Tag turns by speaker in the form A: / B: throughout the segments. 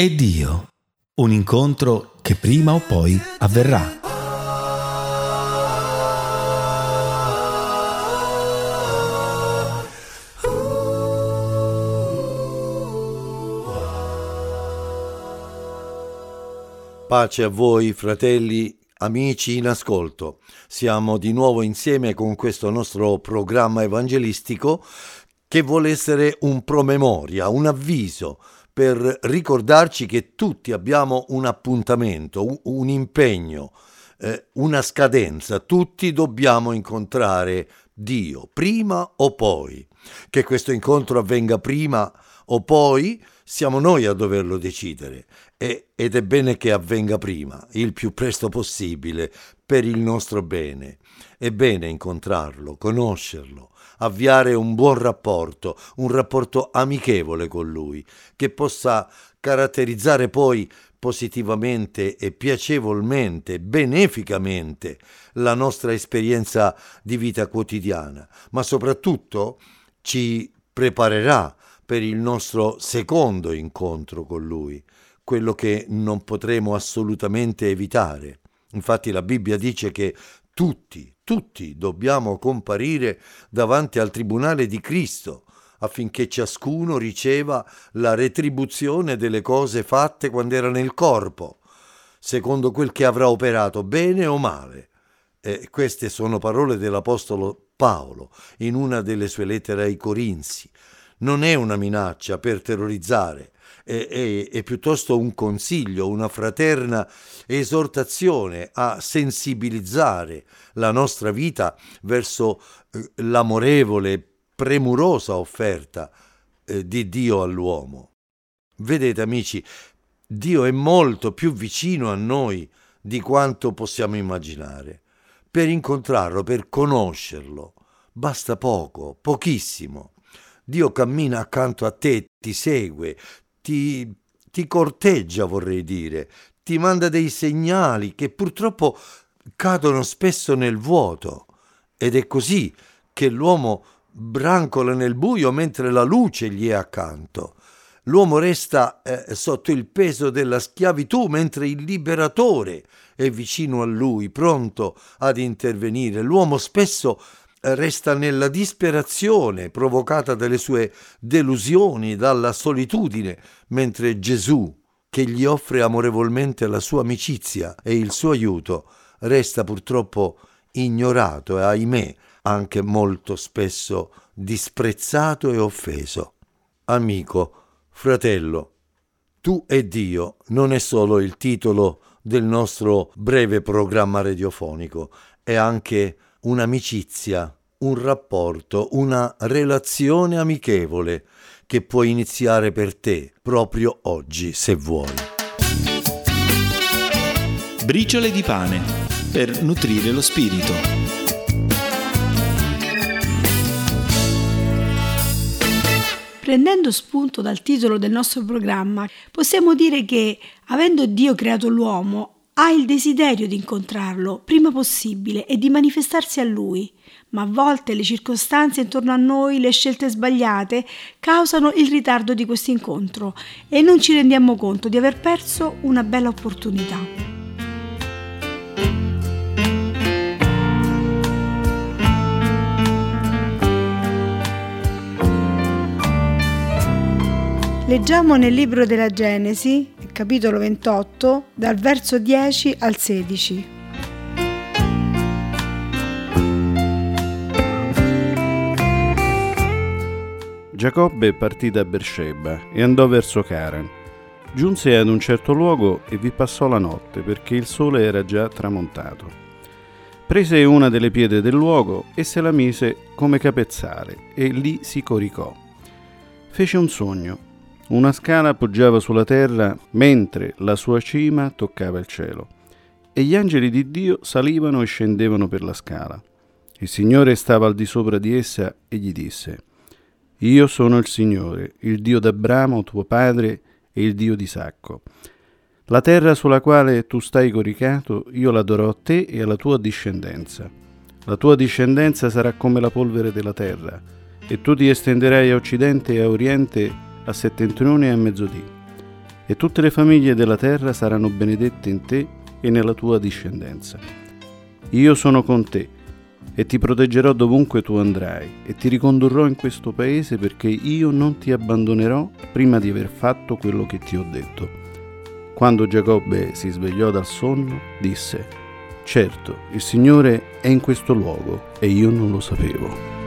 A: e Dio. Un incontro che prima o poi avverrà.
B: Pace a voi, fratelli, amici in ascolto. Siamo di nuovo insieme con questo nostro programma evangelistico che vuole essere un promemoria, un avviso per ricordarci che tutti abbiamo un appuntamento, un, impegno, eh, una scadenza, tutti dobbiamo incontrare Dio, prima o poi. Che questo incontro avvenga prima o poi, siamo noi a doverlo decidere e, ed è bene che avvenga prima, il più presto possibile, per il nostro bene. È bene incontrarlo, conoscerlo, avviare un buon rapporto, un rapporto amichevole con lui, che possa caratterizzare poi positivamente e piacevolmente, beneficamente la nostra esperienza di vita quotidiana, ma soprattutto ci preparerà per il nostro secondo incontro con lui, quello che non potremo assolutamente evitare. Infatti la Bibbia dice che tutti, tutti dobbiamo comparire davanti al tribunale di Cristo affinché ciascuno riceva la retribuzione delle cose fatte quando era nel corpo, secondo quel che avrà operato, bene o male. E queste sono parole dell'Apostolo Paolo in una delle sue lettere ai Corinzi. Non è una minaccia per terrorizzare, è, è, è piuttosto un consiglio, una fraterna esortazione a sensibilizzare la nostra vita verso eh, l'amorevole, premurosa offerta eh, di Dio all'uomo. Vedete amici, Dio è molto più vicino a noi di quanto possiamo immaginare. Per incontrarlo, per conoscerlo, basta poco, pochissimo. Dio cammina accanto a te, ti segue, ti, ti corteggia, vorrei dire, ti manda dei segnali che purtroppo cadono spesso nel vuoto. Ed è così che l'uomo brancola nel buio mentre la luce gli è accanto. L'uomo resta eh, sotto il peso della schiavitù mentre il liberatore è vicino a lui, pronto ad intervenire. L'uomo spesso resta nella disperazione provocata dalle sue delusioni, dalla solitudine, mentre Gesù, che gli offre amorevolmente la sua amicizia e il suo aiuto, resta purtroppo ignorato e ahimè anche molto spesso disprezzato e offeso. Amico, fratello, tu e Dio non è solo il titolo del nostro breve programma radiofonico, è anche un'amicizia, un rapporto, una relazione amichevole che puoi iniziare per te proprio oggi se vuoi.
A: Briciole di pane per nutrire lo spirito.
C: Prendendo spunto dal titolo del nostro programma, possiamo dire che, avendo Dio creato l'uomo, ha il desiderio di incontrarlo prima possibile e di manifestarsi a lui, ma a volte le circostanze intorno a noi, le scelte sbagliate, causano il ritardo di questo incontro e non ci rendiamo conto di aver perso una bella opportunità. Leggiamo nel libro della Genesi, capitolo 28, dal verso 10 al 16.
D: Giacobbe partì da Beersheba e andò verso Caran. Giunse ad un certo luogo e vi passò la notte perché il sole era già tramontato. Prese una delle pietre del luogo e se la mise come capezzale e lì si coricò. Fece un sogno una scala poggiava sulla terra mentre la sua cima toccava il cielo e gli angeli di Dio salivano e scendevano per la scala. Il Signore stava al di sopra di essa e gli disse, Io sono il Signore, il Dio d'Abramo, tuo padre, e il Dio di Isacco. La terra sulla quale tu stai coricato, io la darò a te e alla tua discendenza. La tua discendenza sarà come la polvere della terra, e tu ti estenderai a occidente e a oriente a settentrione e a mezzodì. e tutte le famiglie della terra saranno benedette in te e nella tua discendenza. Io sono con te e ti proteggerò dovunque tu andrai e ti ricondurrò in questo paese perché io non ti abbandonerò prima di aver fatto quello che ti ho detto. Quando Giacobbe si svegliò dal sonno, disse, Certo, il Signore è in questo luogo e io non lo sapevo.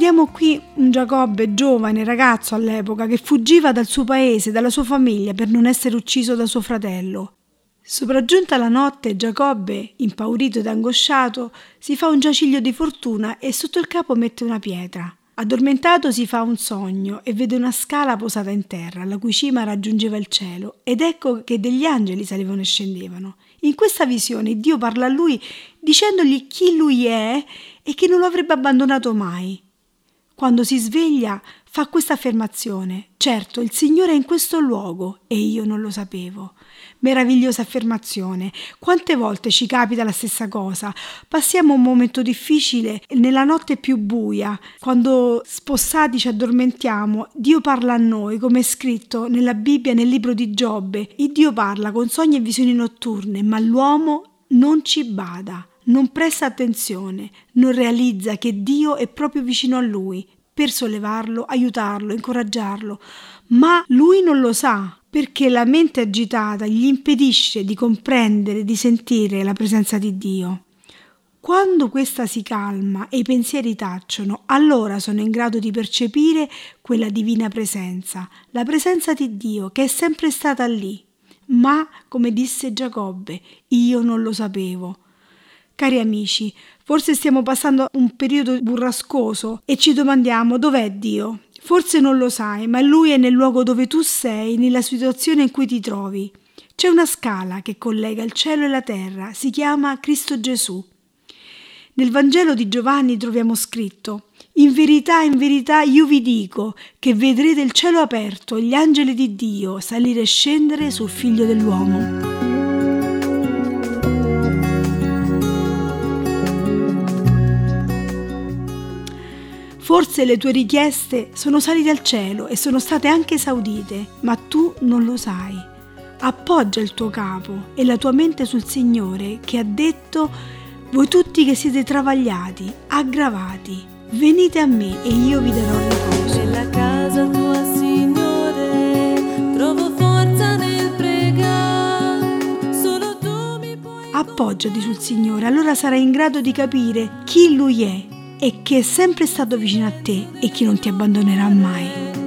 C: Vediamo qui un Giacobbe giovane, ragazzo all'epoca, che fuggiva dal suo paese, dalla sua famiglia per non essere ucciso da suo fratello. Sopraggiunta la notte, Giacobbe, impaurito ed angosciato, si fa un giaciglio di fortuna e sotto il capo mette una pietra. Addormentato si fa un sogno e vede una scala posata in terra, la cui cima raggiungeva il cielo, ed ecco che degli angeli salivano e scendevano. In questa visione Dio parla a lui dicendogli chi lui è e che non lo avrebbe abbandonato mai. Quando si sveglia fa questa affermazione, certo il Signore è in questo luogo e io non lo sapevo. Meravigliosa affermazione. Quante volte ci capita la stessa cosa? Passiamo un momento difficile nella notte più buia, quando spossati ci addormentiamo, Dio parla a noi, come è scritto nella Bibbia nel libro di Giobbe. Il Dio parla con sogni e visioni notturne, ma l'uomo non ci bada non presta attenzione, non realizza che Dio è proprio vicino a lui per sollevarlo, aiutarlo, incoraggiarlo, ma lui non lo sa perché la mente agitata gli impedisce di comprendere, di sentire la presenza di Dio. Quando questa si calma e i pensieri tacciono, allora sono in grado di percepire quella divina presenza, la presenza di Dio che è sempre stata lì. Ma, come disse Giacobbe, io non lo sapevo. Cari amici, forse stiamo passando un periodo burrascoso e ci domandiamo dov'è Dio. Forse non lo sai, ma Lui è nel luogo dove tu sei, nella situazione in cui ti trovi. C'è una scala che collega il cielo e la terra, si chiama Cristo Gesù. Nel Vangelo di Giovanni troviamo scritto In verità, in verità io vi dico che vedrete il cielo aperto e gli angeli di Dio salire e scendere sul figlio dell'uomo. Forse le tue richieste sono salite al cielo e sono state anche esaudite, ma tu non lo sai. Appoggia il tuo capo e la tua mente sul Signore che ha detto voi tutti che siete travagliati, aggravati, venite a me e io vi darò riposo.
E: Nella casa tua, Signore, trovo forza nel pregare. Solo tu mi puoi.
C: Appoggiati sul Signore, allora sarai in grado di capire chi Lui è e che è sempre stato vicino a te e che non ti abbandonerà mai.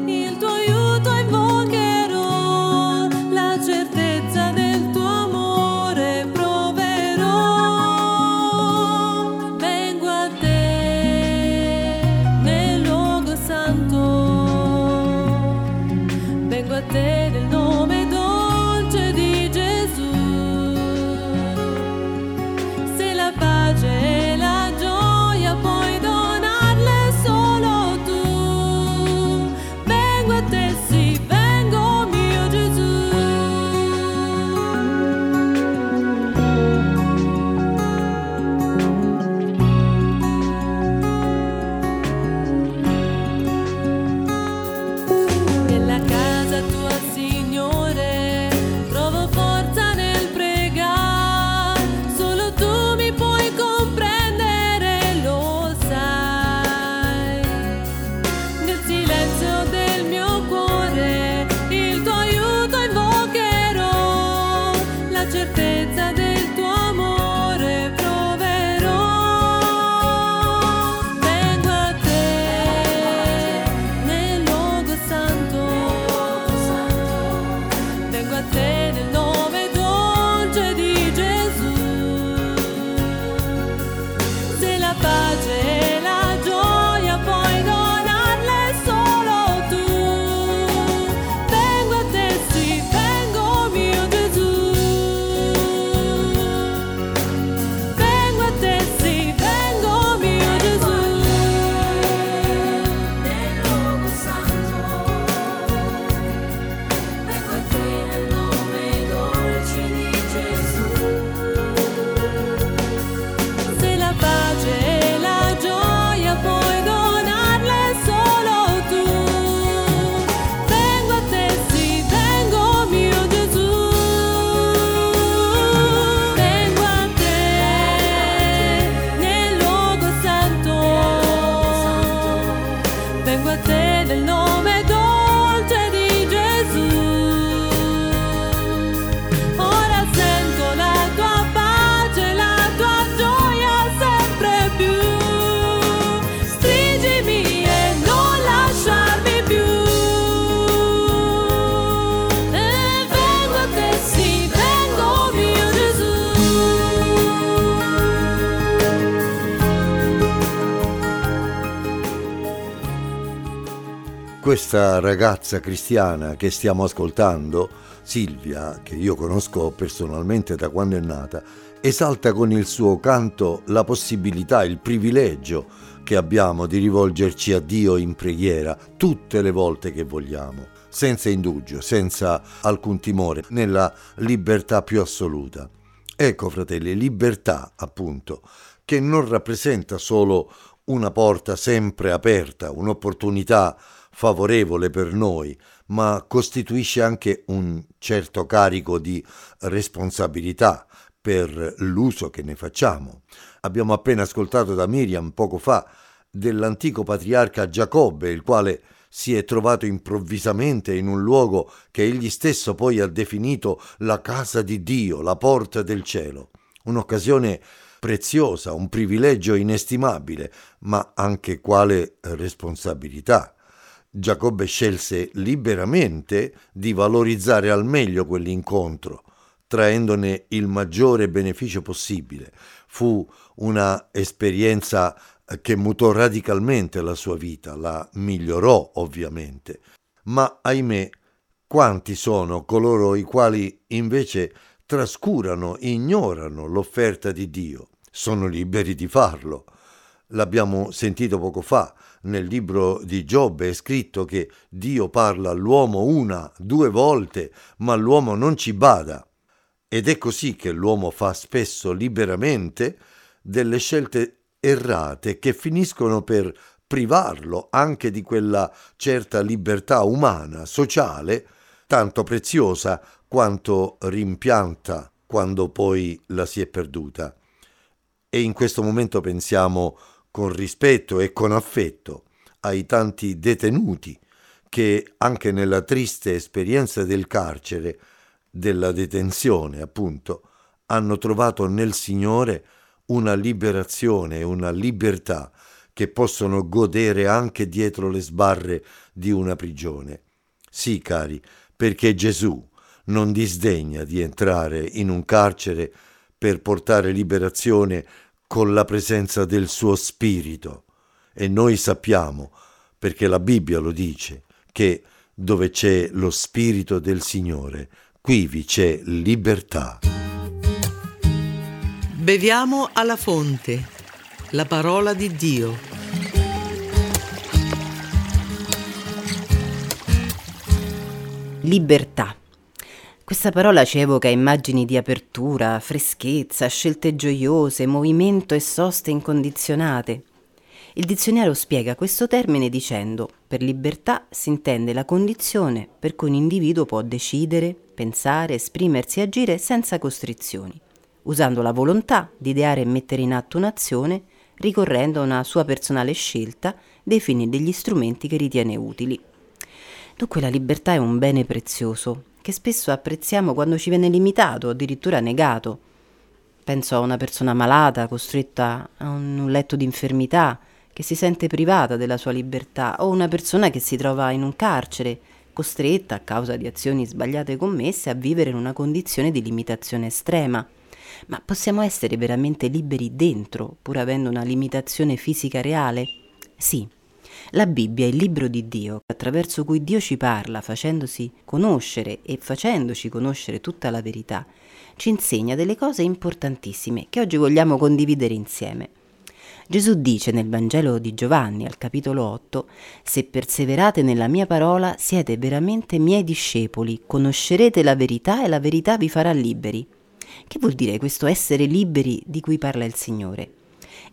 B: Questa ragazza cristiana che stiamo ascoltando, Silvia, che io conosco personalmente da quando è nata, esalta con il suo canto la possibilità, il privilegio che abbiamo di rivolgerci a Dio in preghiera tutte le volte che vogliamo, senza indugio, senza alcun timore, nella libertà più assoluta. Ecco, fratelli, libertà, appunto, che non rappresenta solo una porta sempre aperta, un'opportunità favorevole per noi, ma costituisce anche un certo carico di responsabilità per l'uso che ne facciamo. Abbiamo appena ascoltato da Miriam poco fa dell'antico patriarca Giacobbe, il quale si è trovato improvvisamente in un luogo che egli stesso poi ha definito la casa di Dio, la porta del cielo. Un'occasione preziosa, un privilegio inestimabile, ma anche quale responsabilità. Giacobbe scelse liberamente di valorizzare al meglio quell'incontro, traendone il maggiore beneficio possibile. Fu una esperienza che mutò radicalmente la sua vita, la migliorò ovviamente. Ma ahimè, quanti sono coloro i quali invece trascurano, ignorano l'offerta di Dio? Sono liberi di farlo. L'abbiamo sentito poco fa, nel libro di Giobbe è scritto che Dio parla all'uomo una, due volte, ma l'uomo non ci bada. Ed è così che l'uomo fa spesso liberamente delle scelte errate che finiscono per privarlo anche di quella certa libertà umana, sociale, tanto preziosa quanto rimpianta quando poi la si è perduta. E in questo momento pensiamo con rispetto e con affetto ai tanti detenuti che anche nella triste esperienza del carcere, della detenzione appunto, hanno trovato nel Signore una liberazione una libertà che possono godere anche dietro le sbarre di una prigione. Sì, cari, perché Gesù non disdegna di entrare in un carcere per portare liberazione con la presenza del suo spirito. E noi sappiamo, perché la Bibbia lo dice, che dove c'è lo spirito del Signore, qui vi c'è libertà.
F: Beviamo alla fonte, la parola di Dio.
G: Libertà. Questa parola ci evoca immagini di apertura, freschezza, scelte gioiose, movimento e soste incondizionate. Il dizionario spiega questo termine dicendo per libertà si intende la condizione per cui un individuo può decidere, pensare, esprimersi e agire senza costrizioni, usando la volontà di ideare e mettere in atto un'azione, ricorrendo a una sua personale scelta dei fini degli strumenti che ritiene utili. Dunque la libertà è un bene prezioso che spesso apprezziamo quando ci viene limitato o addirittura negato. Penso a una persona malata, costretta a un letto di infermità, che si sente privata della sua libertà, o una persona che si trova in un carcere, costretta a causa di azioni sbagliate commesse a vivere in una condizione di limitazione estrema. Ma possiamo essere veramente liberi dentro, pur avendo una limitazione fisica reale? Sì, la Bibbia è il libro di Dio, attraverso cui Dio ci parla, facendosi conoscere e facendoci conoscere tutta la verità, ci insegna delle cose importantissime che oggi vogliamo condividere insieme. Gesù dice nel Vangelo di Giovanni al capitolo 8, Se perseverate nella mia parola siete veramente miei discepoli, conoscerete la verità e la verità vi farà liberi. Che vuol dire questo essere liberi di cui parla il Signore?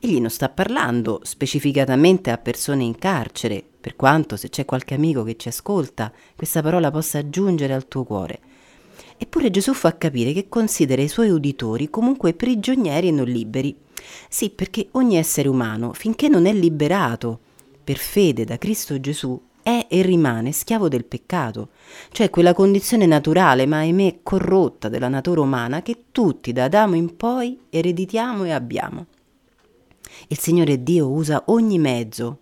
G: Egli non sta parlando specificatamente a persone in carcere, per quanto se c'è qualche amico che ci ascolta, questa parola possa giungere al tuo cuore. Eppure Gesù fa capire che considera i suoi uditori comunque prigionieri e non liberi. Sì, perché ogni essere umano, finché non è liberato per fede da Cristo Gesù, è e rimane schiavo del peccato, cioè quella condizione naturale, ma ahimè corrotta della natura umana che tutti da Adamo in poi ereditiamo e abbiamo. Il Signore Dio usa ogni mezzo,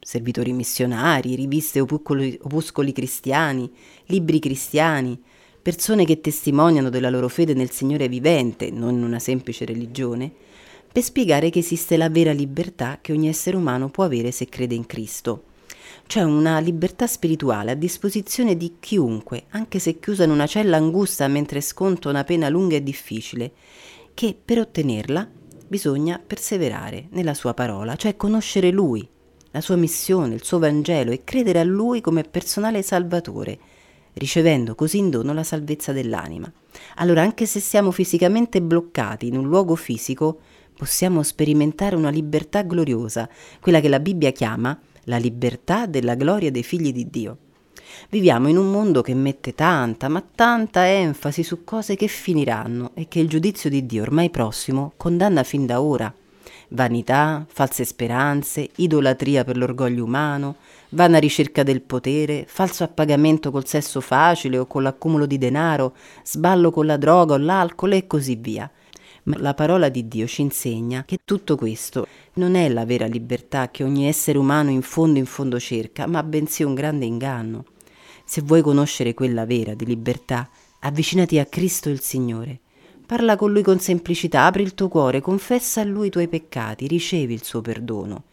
G: servitori missionari, riviste opuscoli, cristiani, libri cristiani, persone che testimoniano della loro fede nel Signore vivente, non in una semplice religione, per spiegare che esiste la vera libertà che ogni essere umano può avere se crede in Cristo. cioè una libertà spirituale a disposizione di chiunque, anche se chiusa in una cella angusta mentre sconta una pena lunga e difficile, che per ottenerla bisogna perseverare nella sua parola, cioè conoscere Lui, la sua missione, il suo Vangelo e credere a Lui come personale salvatore, ricevendo così in dono la salvezza dell'anima. Allora, anche se siamo fisicamente bloccati in un luogo fisico, possiamo sperimentare una libertà gloriosa, quella che la Bibbia chiama la libertà della gloria dei figli di Dio. Viviamo in un mondo che mette tanta, ma tanta enfasi su cose che finiranno e che il giudizio di Dio ormai prossimo condanna fin da ora. Vanità, false speranze, idolatria per l'orgoglio umano, vana ricerca del potere, falso appagamento col sesso facile o con l'accumulo di denaro, sballo con la droga o l'alcol e così via. Ma la parola di Dio ci insegna che tutto questo non è la vera libertà che ogni essere umano in fondo in fondo cerca, ma bensì un grande inganno. Se vuoi conoscere quella vera di libertà, avvicinati a Cristo il Signore. Parla con Lui con semplicità, apri il tuo cuore, confessa a Lui i tuoi peccati, ricevi il suo perdono.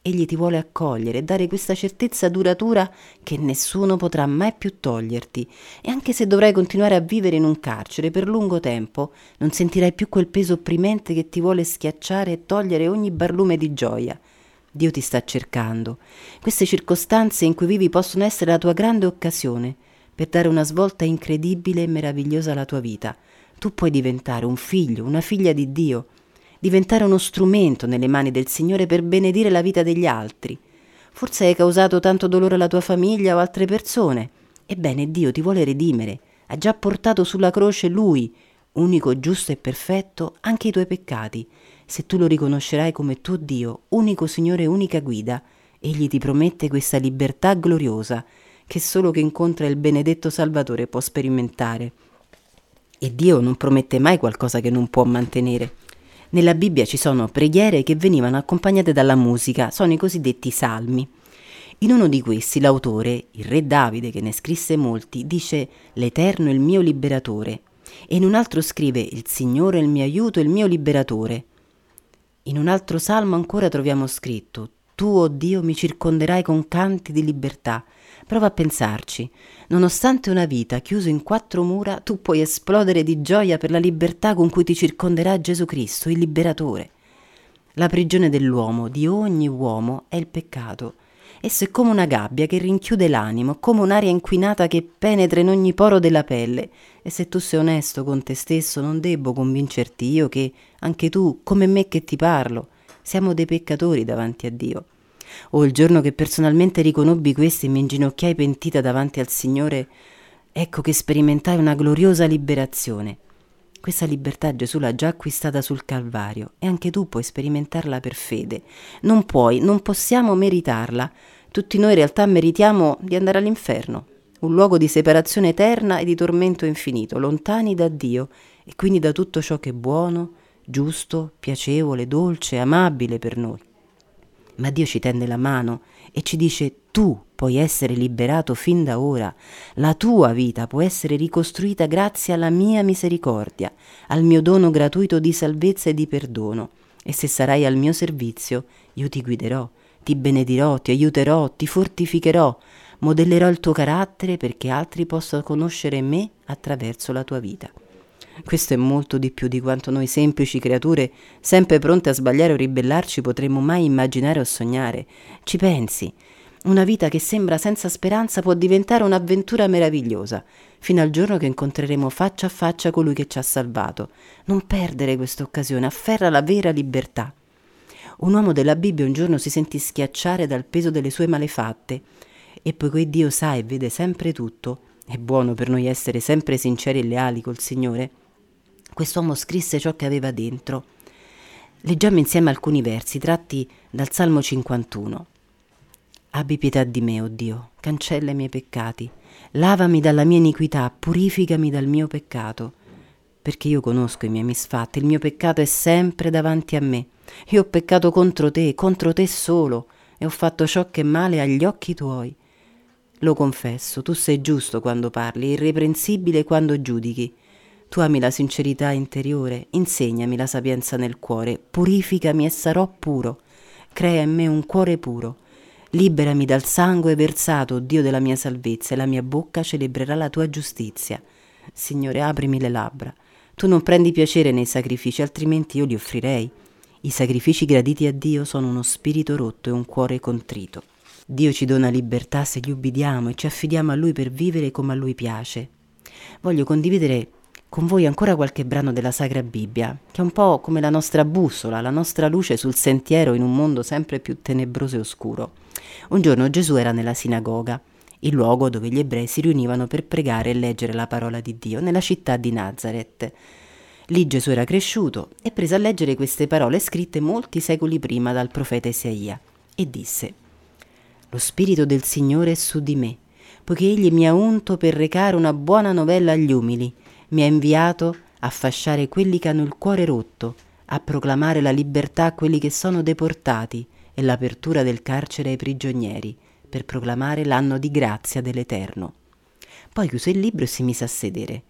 G: Egli ti vuole accogliere e dare questa certezza duratura che nessuno potrà mai più toglierti. E anche se dovrai continuare a vivere in un carcere per lungo tempo, non sentirai più quel peso opprimente che ti vuole schiacciare e togliere ogni barlume di gioia. Dio ti sta cercando. Queste circostanze in cui vivi possono essere la tua grande occasione per dare una svolta incredibile e meravigliosa alla tua vita. Tu puoi diventare un figlio, una figlia di Dio, diventare uno strumento nelle mani del Signore per benedire la vita degli altri. Forse hai causato tanto dolore alla tua famiglia o altre persone. Ebbene, Dio ti vuole redimere. Ha già portato sulla croce Lui, unico, giusto e perfetto, anche i tuoi peccati. Se tu lo riconoscerai come tuo Dio, unico Signore e unica guida, Egli ti promette questa libertà gloriosa che solo chi incontra il benedetto Salvatore può sperimentare. E Dio non promette mai qualcosa che non può mantenere. Nella Bibbia ci sono preghiere che venivano accompagnate dalla musica, sono i cosiddetti salmi. In uno di questi l'autore, il re Davide, che ne scrisse molti, dice L'Eterno è il mio liberatore, e in un altro scrive Il Signore è il mio aiuto e il mio liberatore. In un altro salmo ancora troviamo scritto Tu, o oh Dio, mi circonderai con canti di libertà. Prova a pensarci. Nonostante una vita chiusa in quattro mura, tu puoi esplodere di gioia per la libertà con cui ti circonderà Gesù Cristo, il liberatore. La prigione dell'uomo, di ogni uomo, è il peccato. Esso è come una gabbia che rinchiude l'animo, come un'aria inquinata che penetra in ogni poro della pelle. E se tu sei onesto con te stesso, non debbo convincerti io che, anche tu, come me che ti parlo, siamo dei peccatori davanti a Dio. O il giorno che personalmente riconobbi questo e mi inginocchiai pentita davanti al Signore, ecco che sperimentai una gloriosa liberazione. Questa libertà Gesù l'ha già acquistata sul Calvario e anche tu puoi sperimentarla per fede. Non puoi, non possiamo meritarla. Tutti noi in realtà meritiamo di andare all'inferno, un luogo di separazione eterna e di tormento infinito, lontani da Dio e quindi da tutto ciò che è buono, giusto, piacevole, dolce, amabile per noi. Ma Dio ci tende la mano e ci dice tu puoi essere liberato fin da ora, la tua vita può essere ricostruita grazie alla mia misericordia, al mio dono gratuito di salvezza e di perdono. E se sarai al mio servizio, io ti guiderò, ti benedirò, ti aiuterò, ti fortificherò, modellerò il tuo carattere perché altri possano conoscere me attraverso la tua vita. Questo è molto di più di quanto noi semplici creature, sempre pronte a sbagliare o ribellarci, potremmo mai immaginare o sognare. Ci pensi? Una vita che sembra senza speranza può diventare un'avventura meravigliosa, fino al giorno che incontreremo faccia a faccia colui che ci ha salvato. Non perdere questa occasione, afferra la vera libertà. Un uomo della Bibbia un giorno si sentì schiacciare dal peso delle sue malefatte, e poiché Dio sa e vede sempre tutto, è buono per noi essere sempre sinceri e leali col Signore, quest'uomo scrisse ciò che aveva dentro. Leggiamo insieme alcuni versi tratti dal Salmo 51. Abbi pietà di me, o oh Dio, cancella i miei peccati, lavami dalla mia iniquità, purificami dal mio peccato, perché io conosco i miei misfatti, il mio peccato è sempre davanti a me. Io ho peccato contro te, contro te solo, e ho fatto ciò che è male agli occhi tuoi. Lo confesso, tu sei giusto quando parli, irreprensibile quando giudichi. Tu ami la sincerità interiore, insegnami la sapienza nel cuore, purificami e sarò puro. Crea in me un cuore puro. Liberami dal sangue versato, Dio della mia salvezza, e la mia bocca celebrerà la tua giustizia. Signore, aprimi le labbra. Tu non prendi piacere nei sacrifici, altrimenti io li offrirei. I sacrifici graditi a Dio sono uno spirito rotto e un cuore contrito. Dio ci dona libertà se gli ubbidiamo e ci affidiamo a Lui per vivere come a Lui piace. Voglio condividere con voi ancora qualche brano della Sacra Bibbia, che è un po' come la nostra bussola, la nostra luce sul sentiero in un mondo sempre più tenebroso e oscuro. Un giorno Gesù era nella sinagoga, il luogo dove gli ebrei si riunivano per pregare e leggere la parola di Dio, nella città di Nazareth. Lì Gesù era cresciuto e prese a leggere queste parole scritte molti secoli prima dal profeta Isaia e disse Lo Spirito del Signore è su di me, poiché egli mi ha unto per recare una buona novella agli umili, mi ha inviato a fasciare quelli che hanno il cuore rotto, a proclamare la libertà a quelli che sono deportati e l'apertura del carcere ai prigionieri, per proclamare l'anno di grazia dell'Eterno. Poi chiuse il libro e si mise a sedere.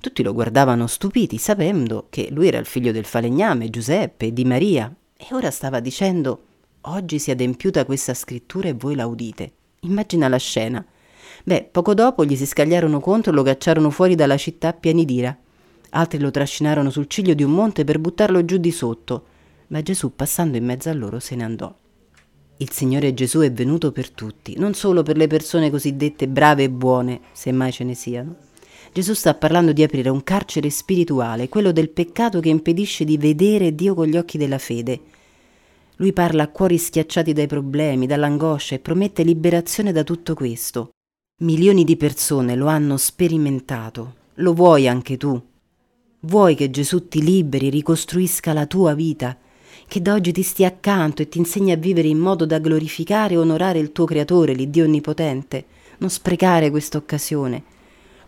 G: Tutti lo guardavano stupiti, sapendo che lui era il figlio del falegname, Giuseppe, e di Maria, e ora stava dicendo Oggi si è adempiuta questa scrittura e voi la udite. Immagina la scena. Beh, poco dopo gli si scagliarono contro e lo cacciarono fuori dalla città pieni d'ira. Altri lo trascinarono sul ciglio di un monte per buttarlo giù di sotto, ma Gesù, passando in mezzo a loro, se ne andò. Il Signore Gesù è venuto per tutti, non solo per le persone cosiddette brave e buone, se mai ce ne siano. Gesù sta parlando di aprire un carcere spirituale, quello del peccato che impedisce di vedere Dio con gli occhi della fede. Lui parla a cuori schiacciati dai problemi, dall'angoscia e promette liberazione da tutto questo. Milioni di persone lo hanno sperimentato. Lo vuoi anche tu? Vuoi che Gesù ti liberi, ricostruisca la tua vita? Che da oggi ti stia accanto e ti insegni a vivere in modo da glorificare e onorare il tuo Creatore, l'Iddio Onnipotente? Non sprecare questa occasione.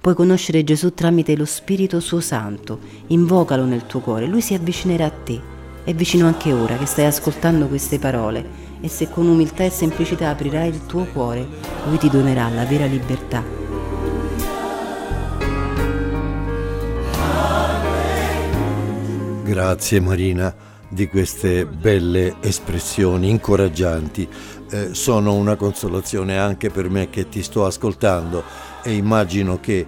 G: Puoi conoscere Gesù tramite lo Spirito suo Santo. Invocalo nel tuo cuore, lui si avvicinerà a te. È vicino anche ora che stai ascoltando queste parole e se con umiltà e semplicità aprirai il tuo cuore, lui ti donerà la vera libertà.
B: Grazie Marina di queste belle espressioni incoraggianti. Eh, sono una consolazione anche per me che ti sto ascoltando e immagino che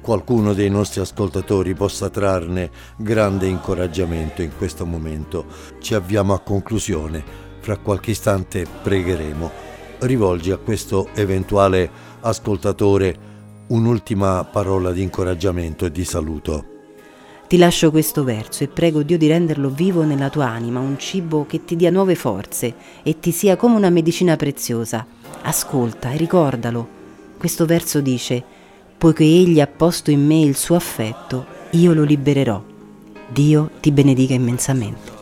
B: qualcuno dei nostri ascoltatori possa trarne grande incoraggiamento in questo momento. Ci avviamo a conclusione, fra qualche istante pregheremo. Rivolgi a questo eventuale ascoltatore un'ultima parola di incoraggiamento e di saluto.
G: Ti lascio questo verso e prego Dio di renderlo vivo nella tua anima, un cibo che ti dia nuove forze e ti sia come una medicina preziosa. Ascolta e ricordalo. Questo verso dice, poiché egli ha posto in me il suo affetto, io lo libererò. Dio ti benedica immensamente.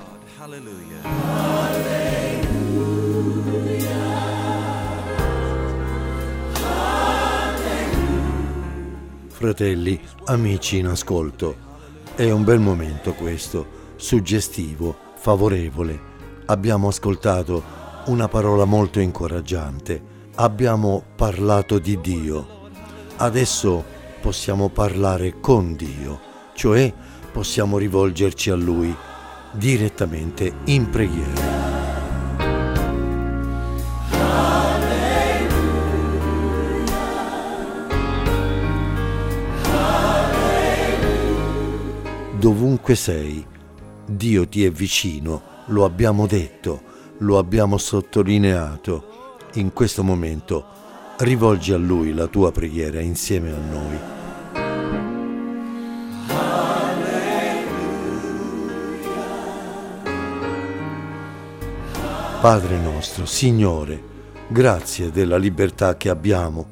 B: Fratelli, amici in ascolto, è un bel momento questo, suggestivo, favorevole. Abbiamo ascoltato una parola molto incoraggiante, abbiamo parlato di Dio. Adesso possiamo parlare con Dio, cioè possiamo rivolgerci a Lui direttamente in preghiera. Dovunque sei, Dio ti è vicino, lo abbiamo detto, lo abbiamo sottolineato. In questo momento rivolgi a Lui la tua preghiera insieme a noi. Padre nostro, Signore, grazie della libertà che abbiamo.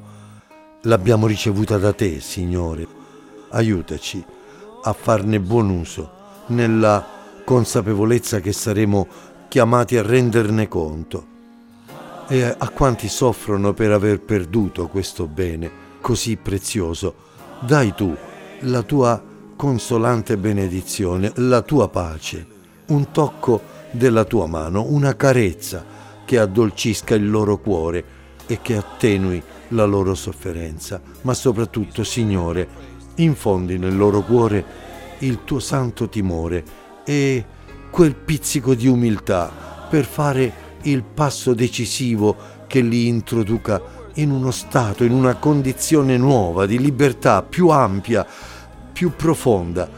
B: L'abbiamo ricevuta da te, Signore. Aiutaci a farne buon uso, nella consapevolezza che saremo chiamati a renderne conto. E a quanti soffrono per aver perduto questo bene così prezioso, dai tu la tua consolante benedizione, la tua pace, un tocco della tua mano, una carezza che addolcisca il loro cuore e che attenui la loro sofferenza, ma soprattutto, Signore, infondi nel loro cuore il tuo santo timore e quel pizzico di umiltà per fare il passo decisivo che li introduca in uno stato, in una condizione nuova di libertà più ampia, più profonda,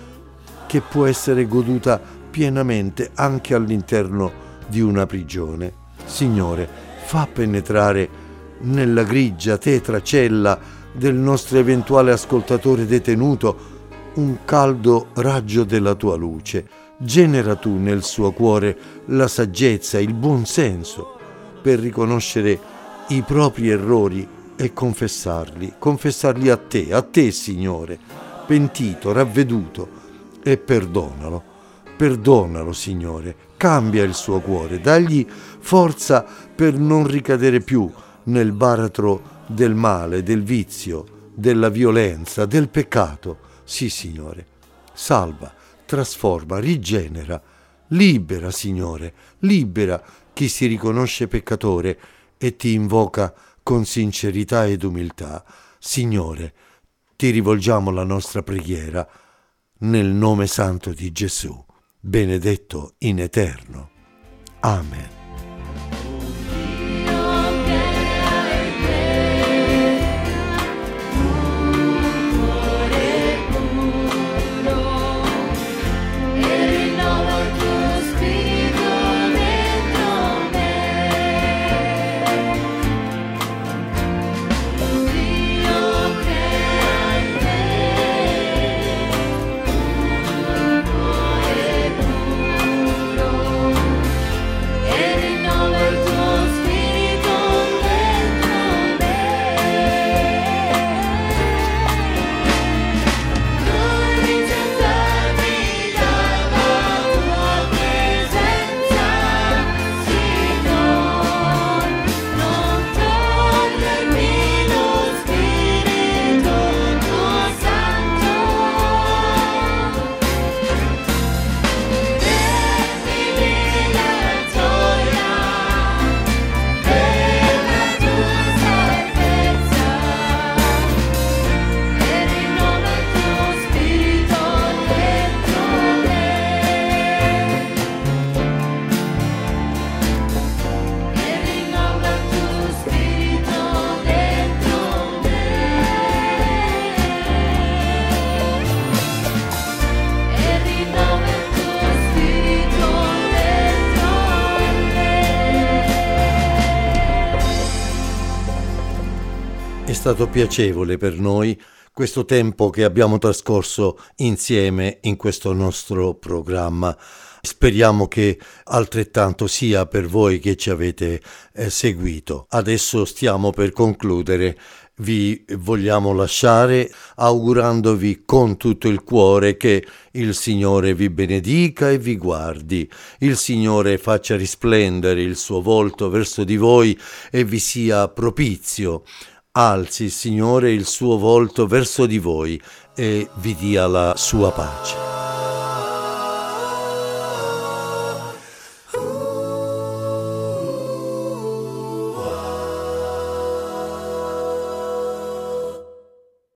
B: che può essere goduta pienamente anche all'interno di una prigione. Signore, fa penetrare nella grigia, tetra cella del nostro eventuale ascoltatore detenuto un caldo raggio della tua luce. Genera tu nel suo cuore la saggezza, il buon senso per riconoscere i propri errori e confessarli, confessarli a te, a te Signore, pentito, ravveduto, e perdonalo, perdonalo Signore, cambia il suo cuore, dagli forza per non ricadere più nel baratro del male, del vizio, della violenza, del peccato. Sì, Signore, salva, trasforma, rigenera, libera, Signore, libera chi si riconosce peccatore e ti invoca con sincerità ed umiltà. Signore, ti rivolgiamo la nostra preghiera nel nome santo di Gesù, benedetto in eterno. Amen. Stato piacevole per noi questo tempo che abbiamo trascorso insieme in questo nostro programma. Speriamo che altrettanto sia per voi che ci avete eh, seguito. Adesso stiamo per concludere. Vi vogliamo lasciare augurandovi con tutto il cuore che il Signore vi benedica e vi guardi, il Signore faccia risplendere il suo volto verso di voi e vi sia propizio. Alzi, Signore, il suo volto verso di voi e vi dia la sua pace.